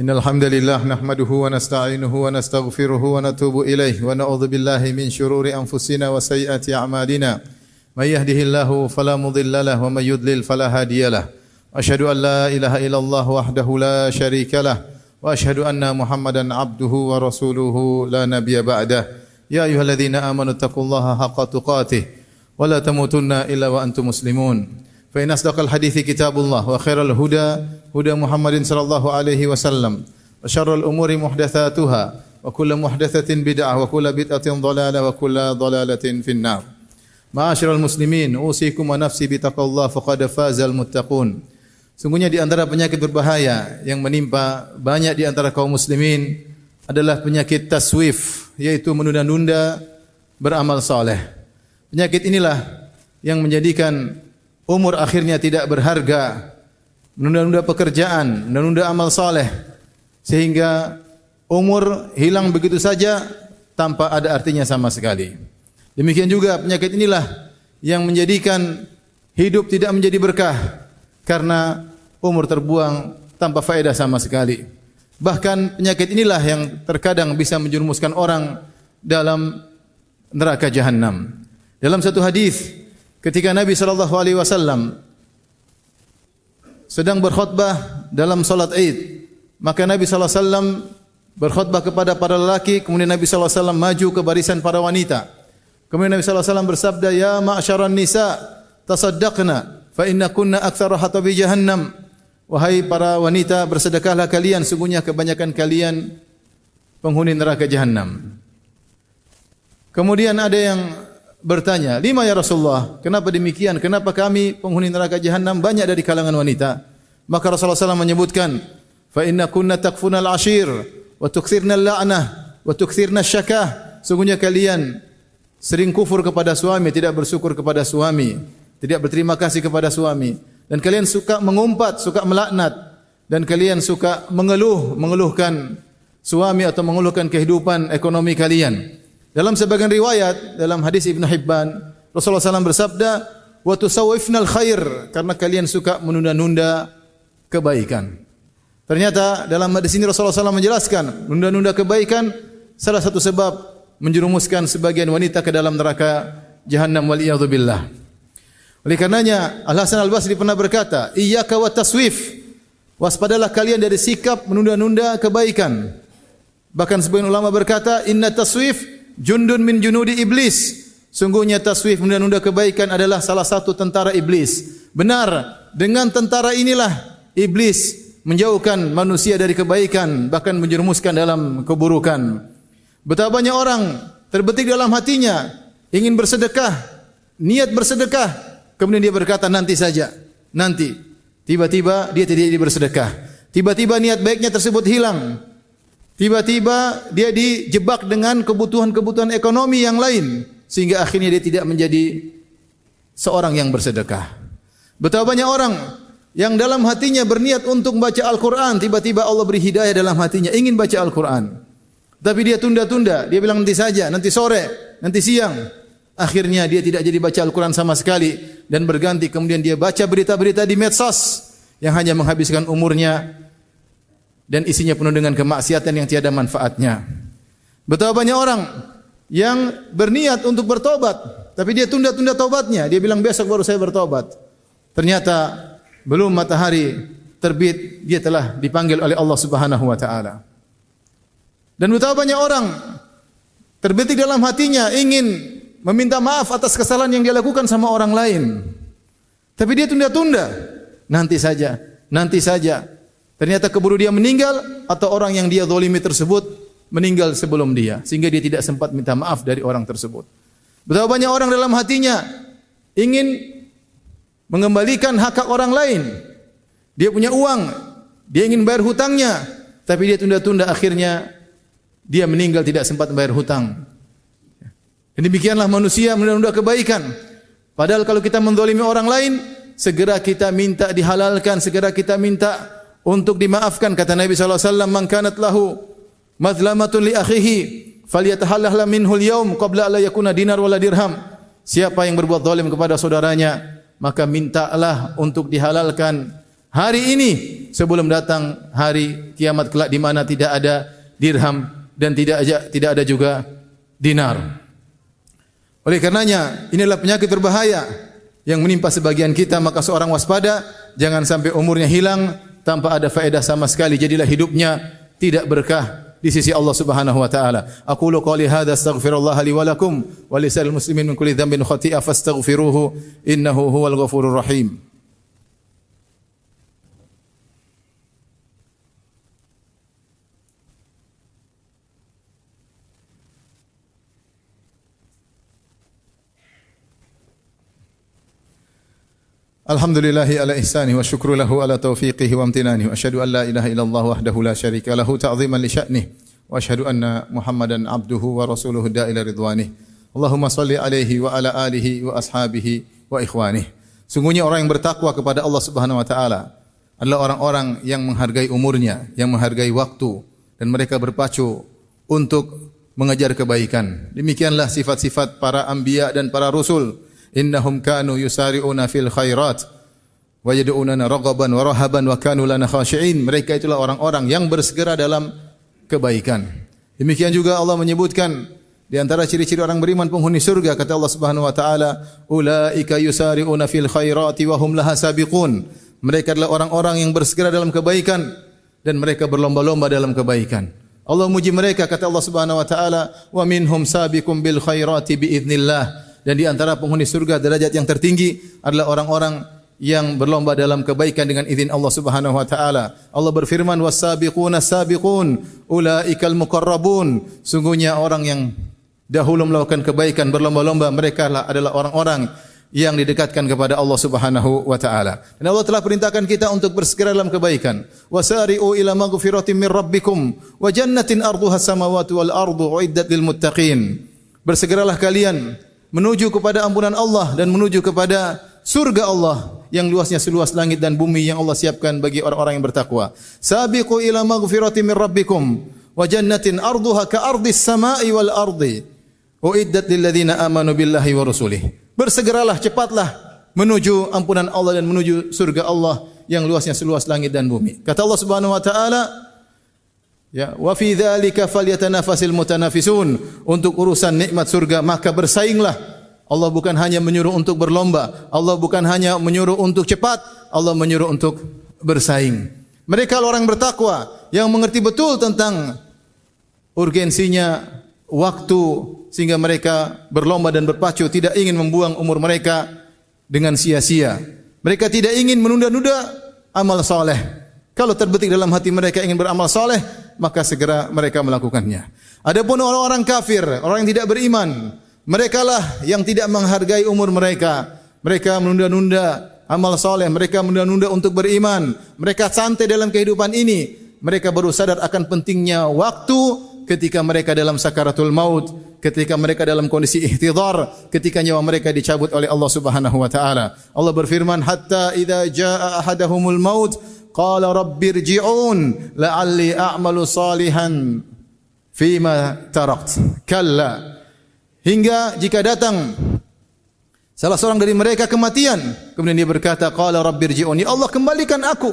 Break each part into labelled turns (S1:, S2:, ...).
S1: إن الحمد لله نحمده ونستعينه ونستغفره ونتوب إليه ونعوذ بالله من شرور أنفسنا وسيئات أعمالنا. من يهده الله فلا مضل له ومن يضلل فلا هادي له. أشهد أن لا إله إلا الله وحده لا شريك له. وأشهد أن محمدا عبده ورسوله لا نبي بعده. يا أيها الذين آمنوا اتقوا الله حق تقاته ولا تموتن إلا وأنتم مسلمون. فإن أصدق الحديث كتاب الله وخير الهدى هدى محمد صلى الله عليه وسلم وشر الأمور محدثاتها وكل محدثة بدعة وكل بدعة ضلالة وكل ضلالة في النار معاشر المسلمين أوصيكم ونفسي بتقوى الله فقد فاز المتقون Sungguhnya di antara penyakit berbahaya yang menimpa banyak di antara kaum muslimin adalah penyakit taswif, yaitu menunda-nunda beramal soleh. Penyakit inilah yang menjadikan umur akhirnya tidak berharga, menunda-nunda pekerjaan, menunda amal soleh, sehingga umur hilang begitu saja tanpa ada artinya sama sekali. Demikian juga penyakit inilah yang menjadikan hidup tidak menjadi berkah karena umur terbuang tanpa faedah sama sekali. Bahkan penyakit inilah yang terkadang bisa menjerumuskan orang dalam neraka jahanam. Dalam satu hadis ketika Nabi sallallahu alaihi wasallam sedang berkhutbah dalam salat Id, maka Nabi sallallahu alaihi wasallam berkhutbah kepada para lelaki, kemudian Nabi sallallahu alaihi wasallam maju ke barisan para wanita. Kemudian Nabi sallallahu alaihi wasallam bersabda, "Ya ma'syaran nisa, tasaddaqna fa inna kunna aktsara hatabi jahannam." Wahai para wanita, bersedekahlah kalian, sungguhnya kebanyakan kalian penghuni neraka jahanam. Kemudian ada yang bertanya, lima ya Rasulullah, kenapa demikian? Kenapa kami penghuni neraka jahanam banyak dari kalangan wanita? Maka Rasulullah SAW menyebutkan, fa inna kunna takfuna al-ashir, wa tukthirna al-la'nah, wa tukthirna syakah. Sungguhnya kalian sering kufur kepada suami, tidak bersyukur kepada suami, tidak berterima kasih kepada suami dan kalian suka mengumpat, suka melaknat dan kalian suka mengeluh, mengeluhkan suami atau mengeluhkan kehidupan ekonomi kalian. Dalam sebagian riwayat dalam hadis Ibn Hibban, Rasulullah SAW bersabda, "Wa tusawwifnal khair" karena kalian suka menunda-nunda kebaikan. Ternyata dalam hadis ini Rasulullah SAW menjelaskan, menunda-nunda kebaikan salah satu sebab menjerumuskan sebagian wanita ke dalam neraka jahannam wal billah. Oleh karenanya Al Hasan Al Basri pernah berkata, "Iyyaka wa taswif." Waspadalah kalian dari sikap menunda-nunda kebaikan. Bahkan sebagian ulama berkata, "Inna taswif jundun min junudi iblis." Sungguhnya taswif menunda-nunda kebaikan adalah salah satu tentara iblis. Benar, dengan tentara inilah iblis menjauhkan manusia dari kebaikan, bahkan menjerumuskan dalam keburukan. Betapa banyak orang terbetik dalam hatinya ingin bersedekah, niat bersedekah, Kemudian dia berkata nanti saja, nanti. Tiba-tiba dia tidak bersedekah. Tiba-tiba niat baiknya tersebut hilang. Tiba-tiba dia dijebak dengan kebutuhan-kebutuhan ekonomi yang lain sehingga akhirnya dia tidak menjadi seorang yang bersedekah. Betapa banyak orang yang dalam hatinya berniat untuk membaca Al-Quran, tiba-tiba Allah beri hidayah dalam hatinya, ingin baca Al-Quran. Tapi dia tunda-tunda, dia bilang nanti saja, nanti sore, nanti siang. Akhirnya dia tidak jadi baca Al-Quran sama sekali dan berganti kemudian dia baca berita-berita di medsos yang hanya menghabiskan umurnya dan isinya penuh dengan kemaksiatan yang tiada manfaatnya. Betapa banyak orang yang berniat untuk bertobat tapi dia tunda-tunda tobatnya. Dia bilang besok baru saya bertobat. Ternyata belum matahari terbit dia telah dipanggil oleh Allah Subhanahu wa taala. Dan betapa banyak orang terbetik dalam hatinya ingin meminta maaf atas kesalahan yang dia lakukan sama orang lain. Tapi dia tunda-tunda. Nanti saja, nanti saja. Ternyata keburu dia meninggal atau orang yang dia zalimi tersebut meninggal sebelum dia sehingga dia tidak sempat minta maaf dari orang tersebut. Betapa banyak orang dalam hatinya ingin mengembalikan hak hak orang lain. Dia punya uang, dia ingin bayar hutangnya, tapi dia tunda-tunda akhirnya dia meninggal tidak sempat bayar hutang. Dan demikianlah manusia menunda-nunda kebaikan. Padahal kalau kita mendolimi orang lain, segera kita minta dihalalkan, segera kita minta untuk dimaafkan. Kata Nabi SAW, Man kanat lahu mazlamatun li akhihi, falyatahallah minhu al-yawm qabla alla yakuna dinar wala dirham. Siapa yang berbuat zalim kepada saudaranya, maka mintalah untuk dihalalkan Hari ini sebelum datang hari kiamat kelak di mana tidak ada dirham dan tidak ada tidak ada juga dinar. Oleh karenanya inilah penyakit berbahaya yang menimpa sebagian kita maka seorang waspada jangan sampai umurnya hilang tanpa ada faedah sama sekali jadilah hidupnya tidak berkah di sisi Allah Subhanahu wa taala. Aku lu qali hadza astaghfirullah li wa lakum wa lisal muslimin min kulli dhanbin khati'a fastaghfiruhu innahu huwal ghafurur rahim. Alhamdulillahi ala ihsani wa syukru lahu ala taufiqihi wa amtinani wa ashadu an la ilaha illallah wahdahu la syarika lahu ta'ziman li sya'nih wa ashadu anna muhammadan abduhu wa rasuluhu da'ila ridwanih Allahumma salli alaihi wa ala alihi wa ashabihi wa ikhwanih Sungguhnya orang yang bertakwa kepada Allah subhanahu wa ta'ala adalah orang-orang yang menghargai umurnya, yang menghargai waktu dan mereka berpacu untuk mengejar kebaikan. Demikianlah sifat-sifat para anbiya dan para rasul innahum kanu yusari'una fil khairat wa yad'unana raghaban wa rahaban wa kanu lana khashi'in. Mereka itulah orang-orang yang bersegera dalam kebaikan. Demikian juga Allah menyebutkan di antara ciri-ciri orang beriman penghuni surga kata Allah Subhanahu wa taala ulaika yusari'una fil khairati wa hum laha sabiqun. Mereka adalah orang-orang yang bersegera dalam kebaikan dan mereka berlomba-lomba dalam kebaikan. Allah muji mereka kata Allah Subhanahu wa taala wa minhum sabiqum bil khairati bi idznillah dan di antara penghuni surga derajat yang tertinggi adalah orang-orang yang berlomba dalam kebaikan dengan izin Allah Subhanahu wa taala. Allah berfirman was-sabiquna sabiqun ulaikal muqarrabun. Sungguhnya orang yang dahulu melakukan kebaikan berlomba-lomba mereka adalah orang-orang yang didekatkan kepada Allah Subhanahu wa taala. Dan Allah telah perintahkan kita untuk bersegera dalam kebaikan. Wasari'u ila maghfiratin min rabbikum wa jannatin arduha samawati wal ardu uiddat lil muttaqin. Bersegeralah kalian menuju kepada ampunan Allah dan menuju kepada surga Allah yang luasnya seluas langit dan bumi yang Allah siapkan bagi orang-orang yang bertakwa. Sabiqu ila maghfirati min rabbikum wa jannatin arduha ka ardis samai wal ardi. Uiddat lil ladzina amanu billahi wa rasulih. Bersegeralah cepatlah menuju ampunan Allah dan menuju surga Allah yang luasnya seluas langit dan bumi. Kata Allah Subhanahu wa taala, Ya, wa fi dzalika falyatanafasil mutanafisun. Untuk urusan nikmat surga maka bersainglah. Allah bukan hanya menyuruh untuk berlomba, Allah bukan hanya menyuruh untuk cepat, Allah menyuruh untuk bersaing. Mereka orang bertakwa yang mengerti betul tentang urgensinya waktu sehingga mereka berlomba dan berpacu tidak ingin membuang umur mereka dengan sia-sia. Mereka tidak ingin menunda-nunda amal soleh. Kalau terbetik dalam hati mereka ingin beramal soleh, maka segera mereka melakukannya. Adapun orang-orang kafir, orang yang tidak beriman, mereka lah yang tidak menghargai umur mereka. Mereka menunda-nunda amal soleh, mereka menunda-nunda untuk beriman. Mereka santai dalam kehidupan ini. Mereka baru sadar akan pentingnya waktu ketika mereka dalam sakaratul maut, ketika mereka dalam kondisi ihtidhar, ketika nyawa mereka dicabut oleh Allah Subhanahu wa taala. Allah berfirman, "Hatta idza jaa ahadahumul maut" qala rabbirji'un la'alli a'malu salihan fima tarakt. Kalla. Hingga jika datang salah seorang dari mereka kematian kemudian dia berkata qala rabbirji'un ya Allah kembalikan aku.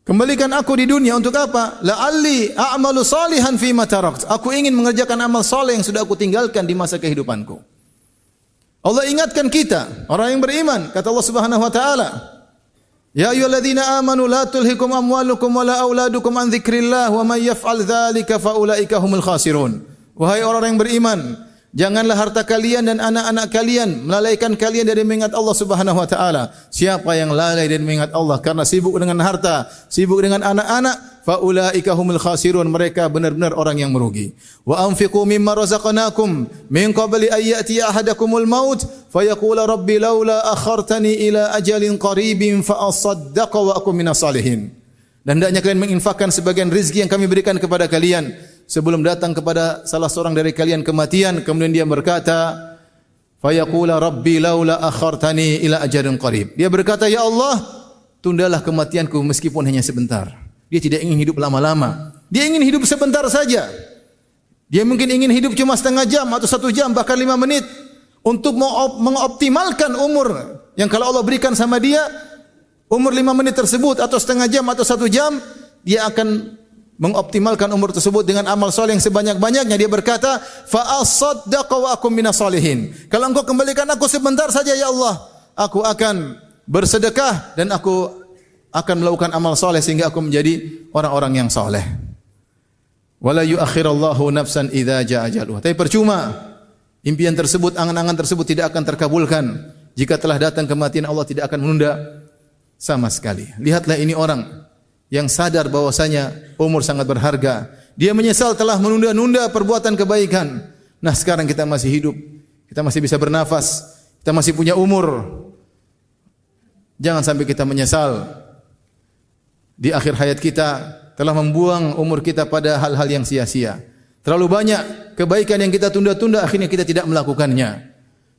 S1: Kembalikan aku di dunia untuk apa? La'alli a'malu salihan fima tarakt. Aku ingin mengerjakan amal saleh yang sudah aku tinggalkan di masa kehidupanku. Allah ingatkan kita orang yang beriman kata Allah Subhanahu wa taala Ya ayyuhalladzina amanu la tulhikum amwalukum wala auladukum an dzikrillah wa may yaf'al dzalika fa ulaika humul khasirun. Wahai orang yang beriman, janganlah harta kalian dan anak-anak kalian melalaikan kalian dari mengingat Allah Subhanahu wa taala. Siapa yang lalai dari mengingat Allah karena sibuk dengan harta, sibuk dengan anak-anak, faulaika humul khasirun. Mereka benar-benar orang yang merugi. Wa anfiqu mimma razaqnakum min qabli an ya'ti ahadakumul maut. Fayaqula rabbi laula akhartani ila ajalin qaribin fa asaddaqa wa akum minas salihin. Dan hendaknya kalian menginfakkan sebagian rezeki yang kami berikan kepada kalian. Sebelum datang kepada salah seorang dari kalian kematian kemudian dia berkata fayaqula rabbi laula akhartani ila ajalin qarib. Dia berkata ya Allah tundalah kematianku meskipun hanya sebentar dia tidak ingin hidup lama-lama. Dia ingin hidup sebentar saja. Dia mungkin ingin hidup cuma setengah jam atau satu jam bahkan lima menit untuk mengoptimalkan umur yang kalau Allah berikan sama dia umur lima menit tersebut atau setengah jam atau satu jam, dia akan mengoptimalkan umur tersebut dengan amal soleh yang sebanyak-banyaknya. Dia berkata, akum minas solihin. Kalau engkau kembalikan aku sebentar saja ya Allah, aku akan bersedekah dan aku akan melakukan amal soleh sehingga aku menjadi orang-orang yang soleh. Wala yuakhirallahu nafsan idza jaa ajaluha. Tapi percuma impian tersebut, angan-angan tersebut tidak akan terkabulkan jika telah datang kematian Allah tidak akan menunda sama sekali. Lihatlah ini orang yang sadar bahwasanya umur sangat berharga. Dia menyesal telah menunda-nunda perbuatan kebaikan. Nah, sekarang kita masih hidup. Kita masih bisa bernafas. Kita masih punya umur. Jangan sampai kita menyesal di akhir hayat kita telah membuang umur kita pada hal-hal yang sia-sia. Terlalu banyak kebaikan yang kita tunda-tunda akhirnya kita tidak melakukannya.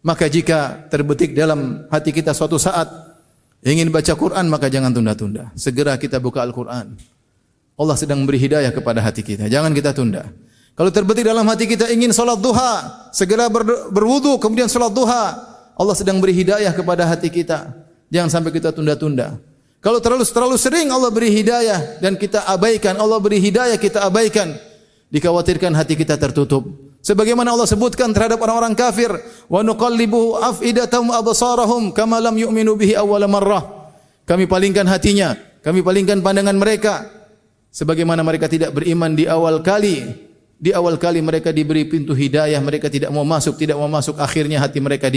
S1: Maka jika terbetik dalam hati kita suatu saat Ingin baca Quran maka jangan tunda-tunda. Segera kita buka Al-Quran. Allah sedang beri hidayah kepada hati kita. Jangan kita tunda. Kalau terbetik dalam hati kita ingin salat duha, segera ber, berwudu kemudian salat duha. Allah sedang beri hidayah kepada hati kita. Jangan sampai kita tunda-tunda. Kalau terlalu terlalu sering Allah beri hidayah dan kita abaikan, Allah beri hidayah kita abaikan, dikhawatirkan hati kita tertutup. Sebagaimana Allah sebutkan terhadap orang-orang kafir, wa nuqallibu afidatahum absarahum kama lam yu'minu bihi awwal marrah. Kami palingkan hatinya, kami palingkan pandangan mereka sebagaimana mereka tidak beriman di awal kali. Di awal kali mereka diberi pintu hidayah, mereka tidak mau masuk, tidak mau masuk, akhirnya hati mereka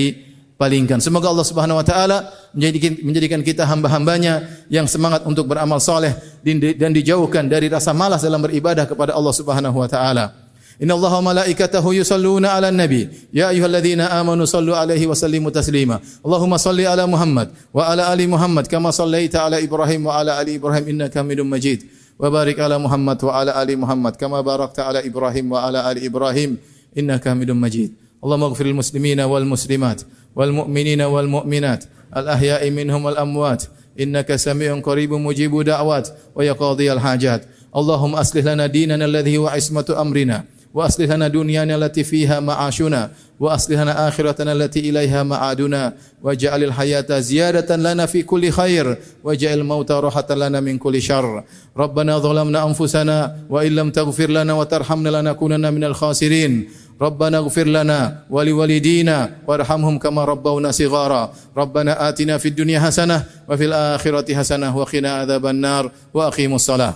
S1: palingkan. Semoga Allah Subhanahu wa taala menjadikan menjadikan kita hamba-hambanya yang semangat untuk beramal soleh dan dijauhkan dari rasa malas dalam beribadah kepada Allah Subhanahu wa taala. Inna Allah malaikatahu yusalluna ala nabi. Ya Ayyuhalladzina amanu sallu alaihi wa sallimu taslima. Allahumma salli ala Muhammad wa ala ali Muhammad Kama sallaita ala Ibrahim wa ala ali Ibrahim Inna Hamidum majid. Wa barik ala Muhammad wa ala ali Muhammad Kama barakta ala Ibrahim wa ala ali Ibrahim Inna Hamidum majid. Allahumma gfiril muslimina wal muslimat. والمؤمنين والمؤمنات الأحياء منهم والأموات. إنك سميع قريب مجيب دعوات ويقاضي الحاجات. اللهم أصلح لنا ديننا الذي هو عصمة أمرنا وأصلح لنا دنيانا التي فيها معاشنا وأصلح لنا آخرتنا التي إليها معادنا واجعل الحياة زيادة لنا في كل خير واجعل الموت راحة لنا من كل شر. ربنا ظلمنا أنفسنا وإن لم تغفر لنا وترحمنا لنكونن من الخاسرين. ربنا اغفر لنا ولوالدينا وارحمهم كما ربونا صغارا. ربنا آتنا في الدنيا حسنة وفي الآخرة حسنة وقنا عذاب النار وأقيموا الصلاة.